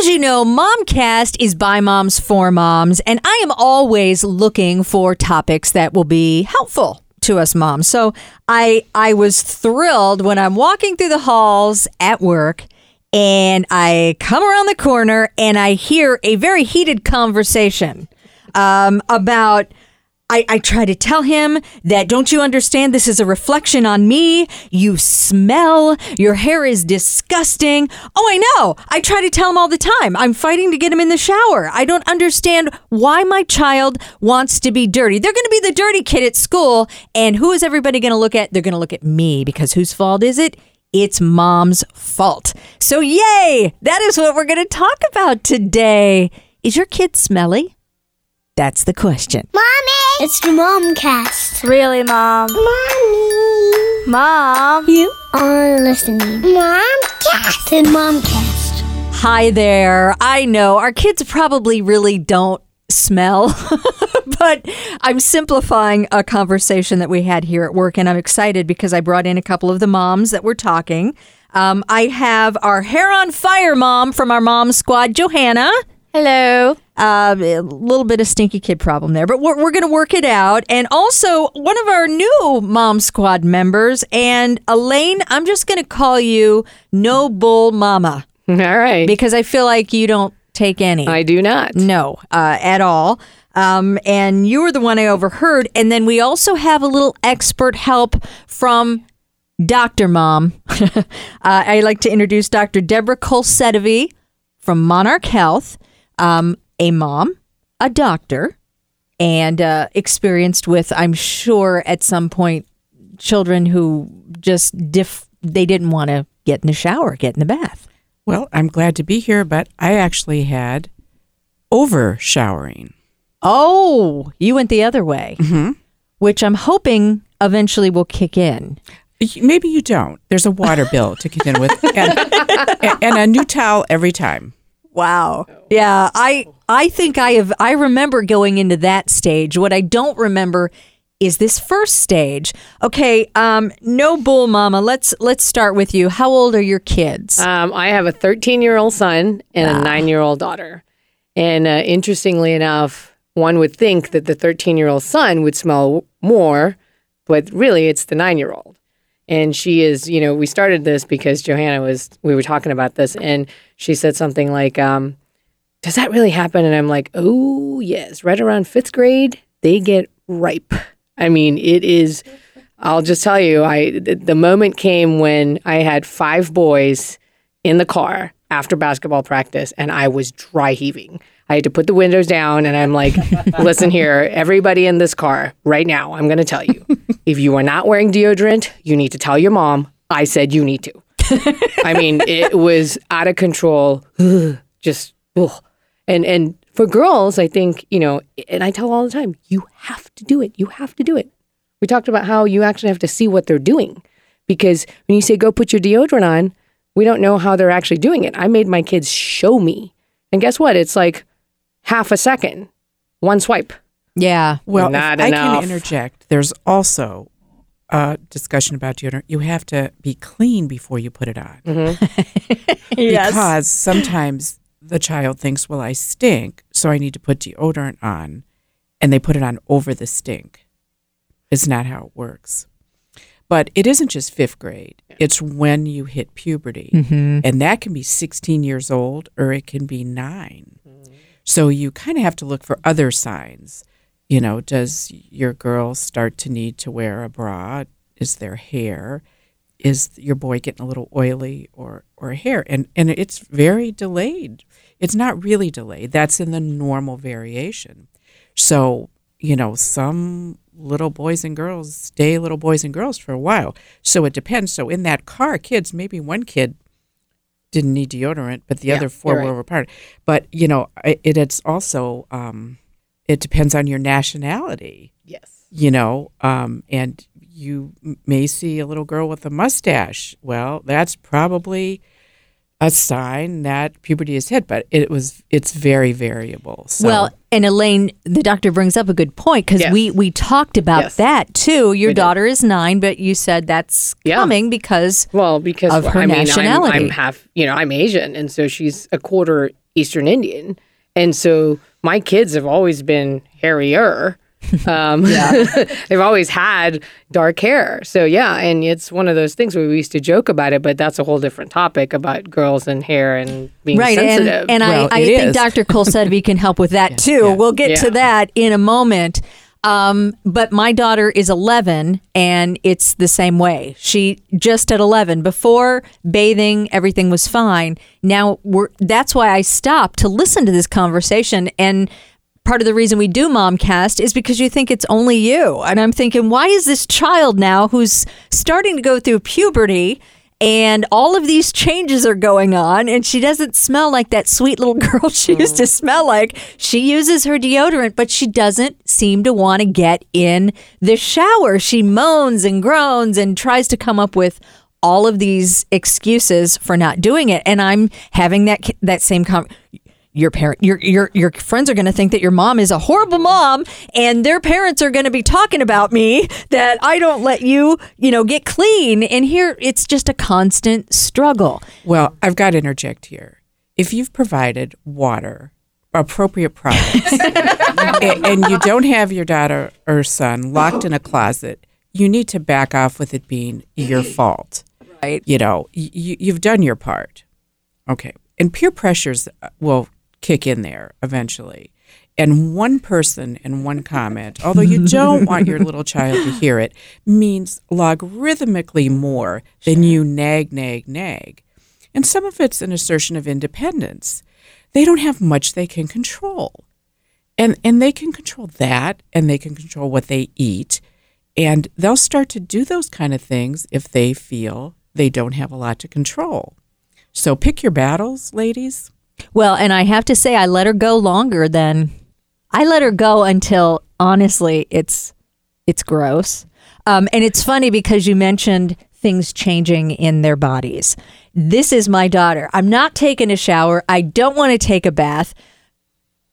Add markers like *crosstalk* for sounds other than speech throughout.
As you know, Momcast is by moms for moms, and I am always looking for topics that will be helpful to us moms. So I I was thrilled when I'm walking through the halls at work and I come around the corner and I hear a very heated conversation um, about. I, I try to tell him that don't you understand this is a reflection on me? You smell, your hair is disgusting. Oh, I know. I try to tell him all the time. I'm fighting to get him in the shower. I don't understand why my child wants to be dirty. They're going to be the dirty kid at school. And who is everybody going to look at? They're going to look at me because whose fault is it? It's mom's fault. So, yay! That is what we're going to talk about today. Is your kid smelly? That's the question. Mommy! It's the Momcast. Really, Mom? Mommy! Mom? You are listening. Momcast. The Momcast. Hi there. I know our kids probably really don't smell, *laughs* but I'm simplifying a conversation that we had here at work, and I'm excited because I brought in a couple of the moms that were talking. Um, I have our hair on fire mom from our mom squad, Johanna. Hello. Uh, a little bit of stinky kid problem there, but we're, we're going to work it out. And also, one of our new Mom Squad members, and Elaine, I'm just going to call you No Bull Mama All right. because I feel like you don't take any. I do not. No, uh, at all. Um, and you were the one I overheard. And then we also have a little expert help from Dr. Mom. *laughs* uh, I'd like to introduce Dr. Deborah Colsetovi from Monarch Health, um, a mom, a doctor, and uh, experienced with, I'm sure, at some point, children who just diff- they didn't want to get in the shower, get in the bath. Well, I'm glad to be here, but I actually had over showering. Oh, you went the other way, which I'm hoping eventually will kick in. Maybe you don't. There's a water bill to contend with, and, *laughs* and a new towel every time. Wow. Yeah, I I think I have I remember going into that stage. What I don't remember is this first stage. Okay, um no bull mama. Let's let's start with you. How old are your kids? Um, I have a 13 year old son and a nine year old daughter. And uh, interestingly enough, one would think that the 13 year old son would smell more, but really it's the nine year old. And she is, you know, we started this because Johanna was, we were talking about this, and she said something like, um, Does that really happen? And I'm like, Oh, yes. Right around fifth grade, they get ripe. I mean, it is, I'll just tell you, I the, the moment came when I had five boys in the car after basketball practice and I was dry heaving. I had to put the windows down and I'm like, *laughs* listen here, everybody in this car right now, I'm going to tell you. if you are not wearing deodorant, you need to tell your mom. I said you need to. *laughs* I mean, it was out of control. Just ugh. and and for girls, I think, you know, and I tell all the time, you have to do it. You have to do it. We talked about how you actually have to see what they're doing because when you say go put your deodorant on, we don't know how they're actually doing it. I made my kids show me. And guess what? It's like half a second, one swipe. yeah. Well, if Not I enough. can interject. There's also a discussion about deodorant. You have to be clean before you put it on. Mm-hmm. *laughs* *laughs* Because sometimes the child thinks, well, I stink, so I need to put deodorant on, and they put it on over the stink. It's not how it works. But it isn't just fifth grade, it's when you hit puberty. Mm-hmm. And that can be 16 years old or it can be nine. Mm-hmm. So you kind of have to look for other signs. You know, does your girl start to need to wear a bra? Is their hair? Is your boy getting a little oily or, or hair? And and it's very delayed. It's not really delayed. That's in the normal variation. So, you know, some little boys and girls stay little boys and girls for a while. So it depends. So in that car, kids, maybe one kid didn't need deodorant, but the Yeah, other 4 you're right. were apart. But you know, it, it's also um, it depends on your nationality. Yes. You know, um, and you may see a little girl with a mustache. Well, that's probably a sign that puberty is hit, but it was it's very variable. So Well, and Elaine, the doctor brings up a good point because Yes. we we talked about Yes. that too. Your We did. daughter is nine, but you said that's Yeah. coming because Well, because Of her I mean, I'm, nationality. I'm half, you know, I'm Asian, and so she's a quarter Eastern Indian. And so my kids have always been hairier. Um, *laughs* they've always had dark hair. So yeah, and it's one of those things where we used to joke about it, but that's a whole different topic about girls and hair and being right and, sensitive. and Well, I, I it think is. dr colsevi can help with that *laughs* too yeah. we'll get to that in a moment um, but my daughter is 11 and it's the same way she just at 11 before bathing everything was fine now we're that's why i stopped to listen to this conversation and part of the reason we do momcast is because you think it's only you. And i'm thinking why is this child now who's starting to go through puberty and all of these changes are going on and she doesn't smell like that sweet little *laughs* girl she used to smell like? She uses her deodorant but she doesn't seem to want to get in the shower. She moans and groans and tries to come up with all of these excuses for not doing it. And i'm having that that same com- your parent your your your friends are going to think that your mom is a horrible mom and their parents are going to be talking about me that I don't let you, you know, get clean and here it's just a constant struggle. Well, I've got to interject here. If you've provided water, appropriate products, *laughs* a- and you don't have your daughter or son locked in a closet, you need to back off with it being your fault. Right. You know, y- y- you've done your part. Okay. And peer pressures uh, will kick in there eventually. And one person and one comment, although you don't want your little child to hear it, means logarithmically more than you nag, nag, nag. And some of it's an assertion of independence. They don't have much they can control. And and they can control that and they can control what they eat. And they'll start to do those kind of things if they feel they don't have a lot to control. So pick your battles, ladies. Well, and I have to say I let her go longer than I let her go until honestly it's it's gross. Um, and it's funny because you mentioned things changing in their bodies. This is my daughter. I'm not taking a shower. I don't want to take a bath.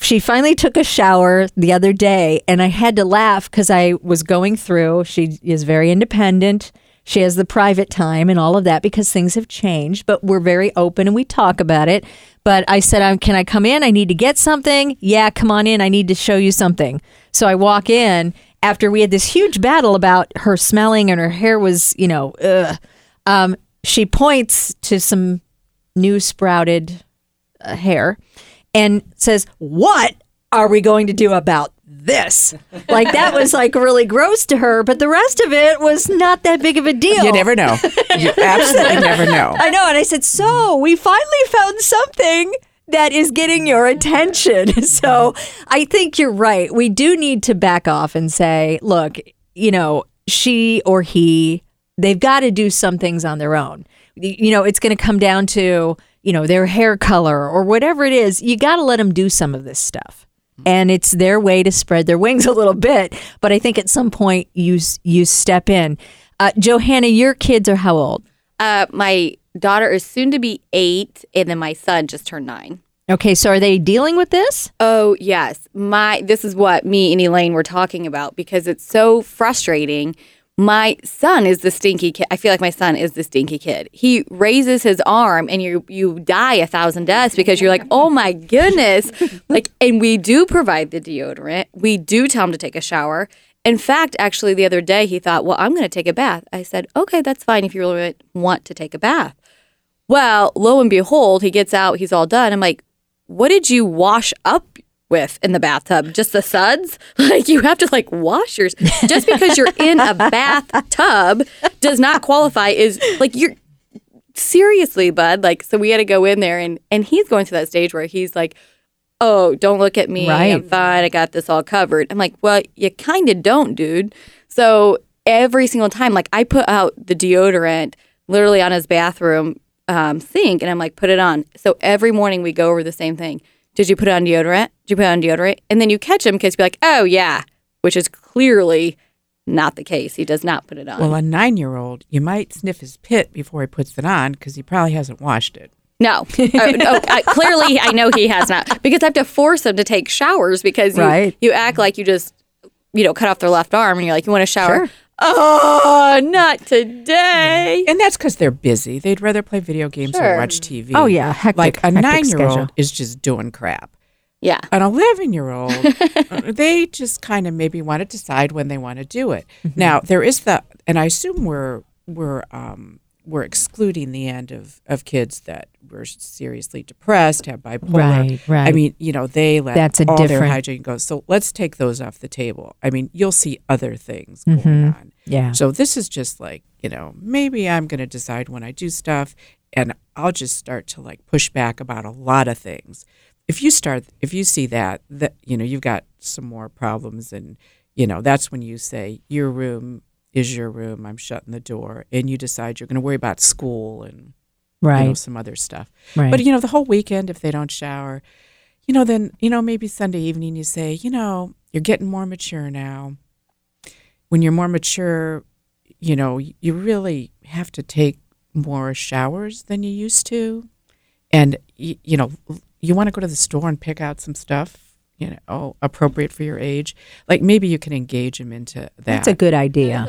She finally took a shower the other day, and I had to laugh because I was going through. She is very independent. She has the private time and all of that because things have changed, but we're very open and we talk about it. But I said, um, Can I come in? I need to get something. Yeah, come on in. I need to show you something. So I walk in after we had this huge battle about her smelling and her hair was, you know. Um, she points to some new sprouted uh, hair and says, What are we going to do about this? Like, that was like really gross to her, but the rest of it was not that big of a deal. You never know. You *laughs* absolutely never know. I know. And I said, So we finally found something that is getting your attention. *laughs* So I think you're right. We do need to back off and say, Look, you know, she or he, they've got to do some things on their own. You know, it's going to come down to, you know, their hair color or whatever it is. You got to let them do some of this stuff. And it's their way to spread their wings *laughs* a little bit. But I think at some point you you step in. Uh, Johanna, your kids are how old? Uh, my daughter is soon to be eight, and then my son just turned nine. Okay, so are they dealing with this? Oh yes, my this is what me and Elaine were talking about because it's so frustrating. My son is the stinky kid. I feel like my son is the stinky kid. He raises his arm and you you die a thousand deaths because you're like, "Oh my goodness." *laughs* like and we do provide the deodorant. We do tell him to take a shower. In fact, actually the other day he thought, "Well, I'm going to take a bath." I said, "Okay, that's fine if you really want to take a bath." Well, lo and behold, he gets out, he's all done. I'm like, what did you wash up with in the bathtub? Just the suds? *laughs* Like you have to like wash yours. Just because you're in a *laughs* bathtub does not qualify is like you're seriously, bud. Like so we had to go in there and and he's going through that stage where he's like, "Oh, don't look at me. I'm fine. I got this all covered." I'm like, "Well, you kind of don't, dude." So every single time like I put out the deodorant literally on his bathroom um, sink and I'm like, put it on. So every morning we go over the same thing. Did you put on deodorant? Did you put on deodorant? And then you catch him because you're like, oh, yeah, which is clearly not the case. He does not put it on. Well, a nine year old, you might sniff his pit before he puts it on because he probably hasn't washed it. no, oh, *laughs* no I, clearly I know he has not because I have to force him to take showers because you, Right. you act like you just, you know, cut off their left arm and you're like, you want a shower? Sure. Oh, not today. And that's because they're busy. They'd rather play video games Sure. or watch TV. Oh, yeah, hectic- like a nine-year-old is just doing crap. Yeah. An eleven-year-old, uh, *laughs* they just kind of maybe want to decide when they want to do it. Mm-hmm. Now there is the, and I assume we're we're um, we're excluding the end of of kids that were seriously depressed, have bipolar. Right, right. I mean, you know, they let That's a all their different- hygiene go. So let's take those off the table. I mean, you'll see other things going Mm-hmm. on. Yeah. So this is just like, you know, maybe I'm going to decide when I do stuff and I'll just start to like push back about a lot of things. If you start if you see that that you know, you've got some more problems and you know, that's when you say your room is your room. I'm shutting the door and you decide you're going to worry about school and you know right. some other stuff. Right. But you know, the whole weekend if they don't shower, you know, then you know maybe Sunday evening you say, you know, you're getting more mature now. When you're more mature, you know, you really have to take more showers than you used to, and you, you know, you want to go to the store and pick out some stuff, you know, appropriate for your age. Like maybe you can engage them into that. That's a good uh-huh. idea.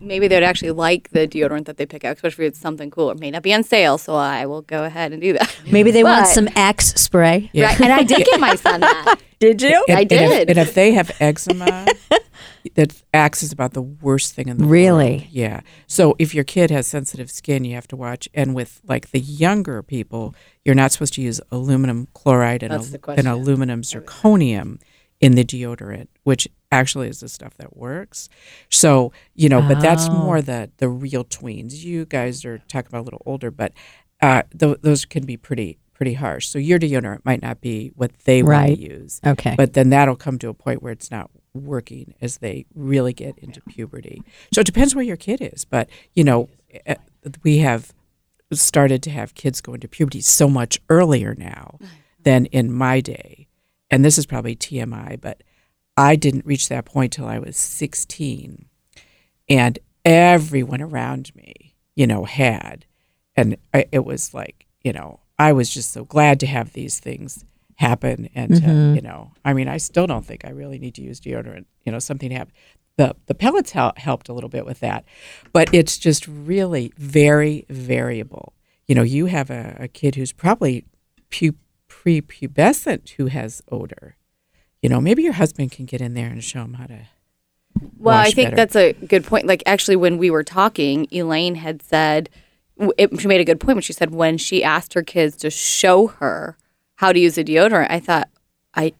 Maybe they'd actually like the deodorant that they pick out, especially if it's something cool. It may not be on sale, so I will go ahead and do that. Maybe they want some Axe spray. Yeah. Right. And I did get my son that. *laughs* Did you? And- I and if- did. And if, they have eczema, *laughs* that Axe is about the worst thing in the Really? world. Really? Yeah. So if your kid has sensitive skin, you have to watch. And with like the younger people, you're not supposed to use aluminum chloride and, al- and aluminum zirconium in the deodorant, which actually is the stuff that works. So you know, but that's Oh. more the the real tweens. You guys are talking about a little older, but uh, th- those can be pretty pretty harsh. So your deodorant might not be what they want to use. Okay. But then that'll come to a point where it's not working as they really get into puberty. So it depends where your kid is. But, you know, eh, we have started to have kids go into puberty so much earlier now than in my day. And this is probably TMI, but I didn't reach that point till I was 16. And everyone around me, you know, had. And I, it was like, you know, I was just so glad to have these things happen. And, to, you know, I mean, I still don't think I really need to use deodorant. You know, something happened. The, the pellets hel- helped a little bit with that, but it's just really very variable. You know, you have a, a kid who's probably pu- prepubescent who has odor. You know, maybe your husband can get in there and show him how to. Well, I think better. that's a good point. Like, actually, when we were talking, Elaine had said, it, she made a good point when she said when she asked her kids to show her how to use a deodorant, I thought, I,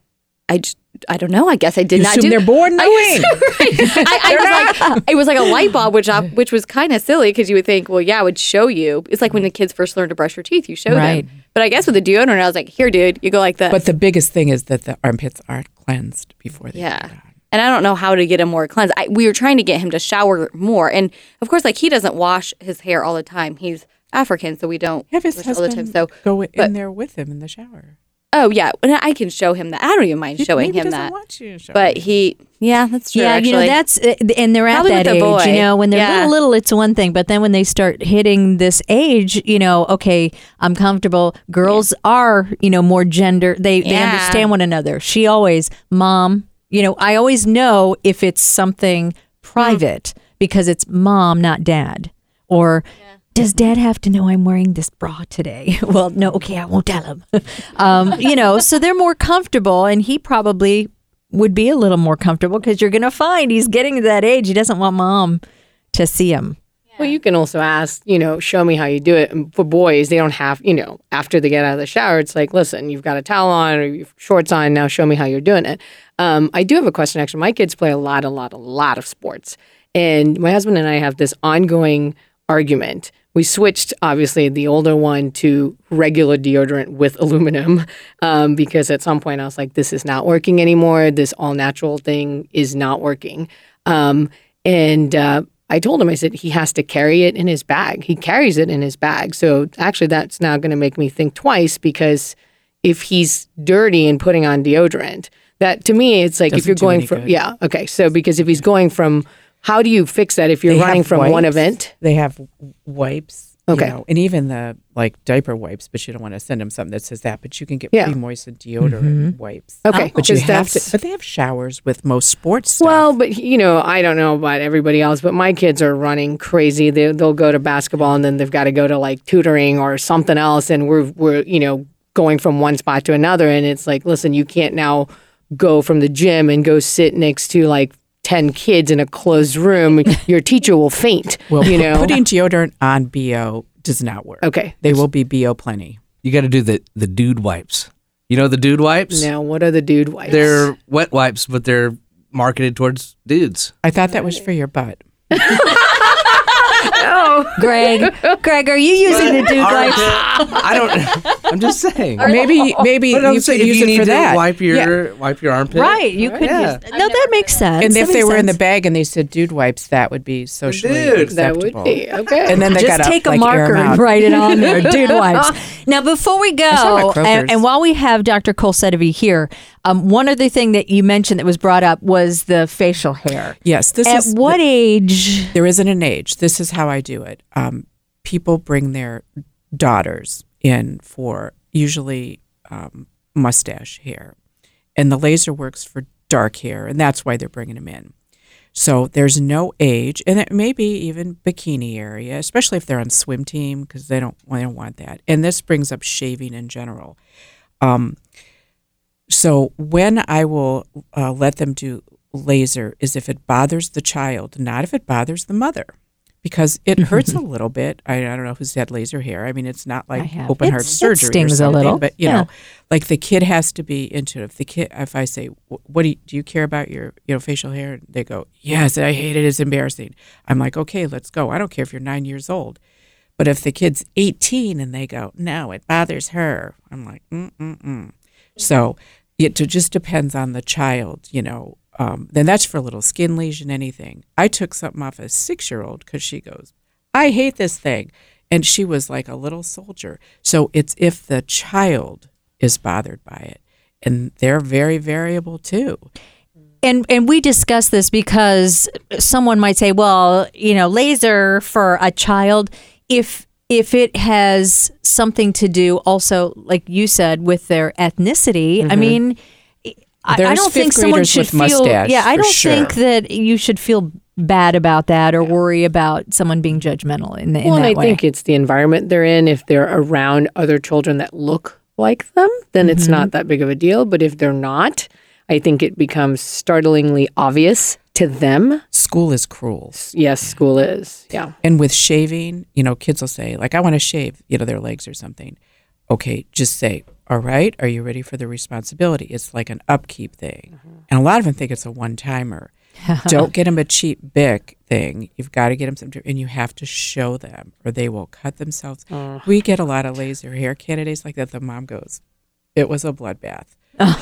I, just, I don't know. I guess I did You not assume do. they're born knowing. *laughs* I, I was like, it was like a light bulb, which I, uh, *laughs* which was kind of silly because you would think, well, yeah, I would show you. It's like when the kids first learn to brush your teeth, you show Right. them. But I guess with the deodorant, I was like, here, dude, you go like this. But the biggest thing is that the armpits aren't cleansed before they Yeah. And I don't know how to get him more cleansed. I, we were trying to get him to shower more. And of course, like he doesn't wash his hair all the time. He's African, so we don't Have his the time. husband So, go in but- there with him in the shower. Oh yeah, and I can show him that. I don't even mind showing maybe him that. Want you to show But him. he, yeah, that's true. yeah, actually. you know that's uh, and they're at that age. boy. You know, when they're Yeah. little, little, it's one thing, but then when they start hitting this age, you know, okay, I'm comfortable. Girls are, you know, more gender. They they understand one another. She always, mom. You know, I always know if it's something private because it's mom, not dad, or. Does dad have to know I'm wearing this bra today? *laughs* well, no, okay, I won't tell him. *laughs* um, you know, so they're more comfortable, and he probably would be a little more comfortable because you're going to find he's getting to that age. He doesn't want mom to see him. Well, you can also ask, you know, show me how you do it. And for boys, they don't have, you know, after they get out of the shower, it's like, listen, you've got a towel on or you've shorts on. Now show me how you're doing it. Um, I do have a question. Actually, my kids play a lot, a lot, a lot of sports, and my husband and I have this ongoing argument. We switched, obviously, the older one to regular deodorant with aluminum um, because at some point I was like, this is not working anymore. This all natural thing is not working. Um, and uh, I told him, I said, he has to carry it in his bag. He carries it in his bag. So actually, that's now going to make me think twice because if he's dirty and putting on deodorant, that to me, it's like if Doesn't you're going from, good. yeah, okay. So because if he's going from, how do you fix that if you're They running have from one event? They have wipes you Okay. know, and even the like diaper wipes, but you don't want to send them something that says that. But you can get Yeah. pre-moistened deodorant mm-hmm. wipes. Okay, but you 'cause have to. But they have showers with most sports stuff. Well, but you know, I don't know about everybody else, but my kids are running crazy. They, they'll go to basketball and then they've got to go to like tutoring or something else, and we're we're you know going from one spot to another, and it's like, listen, you can't now go from the gym and go sit next to like. 10 kids in a closed room, *laughs* your teacher will faint. well, you know? putting deodorant on bo does not work. okay. they will be bo plenty. You got to do the the dude wipes. You know the dude wipes? Now, what are the dude wipes? They're wet wipes, but they're marketed towards dudes. I thought that was for your butt. *laughs* *laughs* Greg, Greg, are you using the dude wipes? I don't. *laughs* I'm just saying. Maybe, oh, oh. maybe But I'm you saying could if use you it need for to that. wipe Yeah. your wipe your armpit. Right, you could Yeah. use. No, that makes sense. And That if they makes were in the sense. bag and they said dude wipes, that would be socially Dude, that acceptable. would be okay. And then they just gotta, take a like, marker and write it on there. *laughs* Dude wipes. Now, before we saw go, it and, and while we have Dr. Colsetovy here, um, one other thing that you mentioned that was brought up was the facial hair. Yes, this At is what age? there isn't an age. This is how I do it. Um, people bring their daughters in for usually um, mustache hair, and the laser works for dark hair, and that's why they're bringing them in. So there's no age, and it may be even bikini area, especially if they're on swim team because they don't they don't want that. And this brings up shaving in general. Um, so when I will uh, let them do laser is if it bothers the child, not if it bothers the mother, because it hurts a *laughs* little bit. I, I don't know who's had laser hair. I mean, it's not like open heart It's- it surgery. or stings a little. but you Yeah. know, like the kid has to be into it. If the kid, if I say, "What do you, do you care about your you know facial hair?" They go, "Yes, I hate it. It's embarrassing." I'm like, "Okay, let's go." I don't care if you're nine years old. But if the kid's 18 and they go, no, it bothers her, I'm like, mm mm mm. So it ju- just depends on the child, you know. Um, then that's for a little skin lesion, anything. I took something off a six year old because she goes, I hate this thing. And she was like a little soldier. So it's if the child is bothered by it. And they're very variable too. And and we discuss this because someone might say, well, you know, laser for a child, if if it has something to do also, like you said, with their ethnicity, I mean, I, I Mm-hmm. Don't think someone should feel. yeah, I don't sure. think that you should feel bad about that or worry about someone being judgmental in, the, in well, that I way. think it's the environment they're in. If they're around other children that look like them, then it's Mm-hmm. not that big of a deal. But if they're not, I think it becomes startlingly obvious to them. School is cruel. Yes, school is. Yeah. And with shaving, you know, kids will say, like, I want to shave, you know, their legs or something. Okay, just say, all right, are you ready for the responsibility? It's like an upkeep thing. Mm-hmm. And a lot of them think it's a one timer. *laughs* Don't get them a cheap Bic thing. You've got to get them something, and you have to show them, or they will cut themselves. We get a lot of laser hair candidates like that. The mom goes, it was a bloodbath.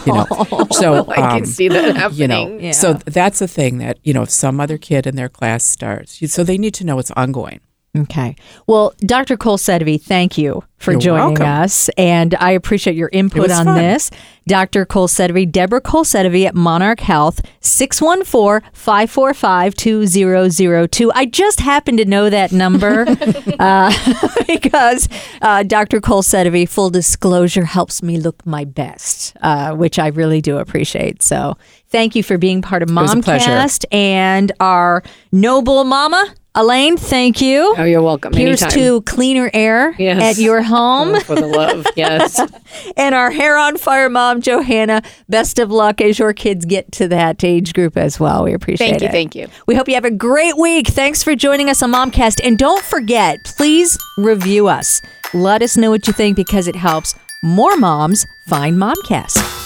You know, *laughs* so I can um, see that happening. you know so that's the thing that you know if some other kid in their class starts so they need to know it's ongoing Okay. Well, Dr. Cole Sedovy, thank you for You're joining welcome. us. And I appreciate your input on fun. this. Dr. Cole Sedovy, Deborah Cole Sedovy at Monarch Health, 614 545 2002. I just happen to know that number *laughs* uh, *laughs* because uh, Dr. Cole Sedovy, full disclosure, helps me look my best, uh, which I really do appreciate. So thank you for being part of was a pleasure. Momcast and our No Bull Mama. Elaine, thank you. Oh, you're welcome. Here's Anytime. to cleaner air Yes. at your home. Oh, for the love. *laughs* Yes. and our hair on fire mom, Johanna. Best of luck as your kids get to that age group as well. We appreciate it. Thank you, thank you. We hope you have a great week. Thanks for joining us on Momcast. And don't forget, please review us. Let us know what you think because it helps more moms find Momcast.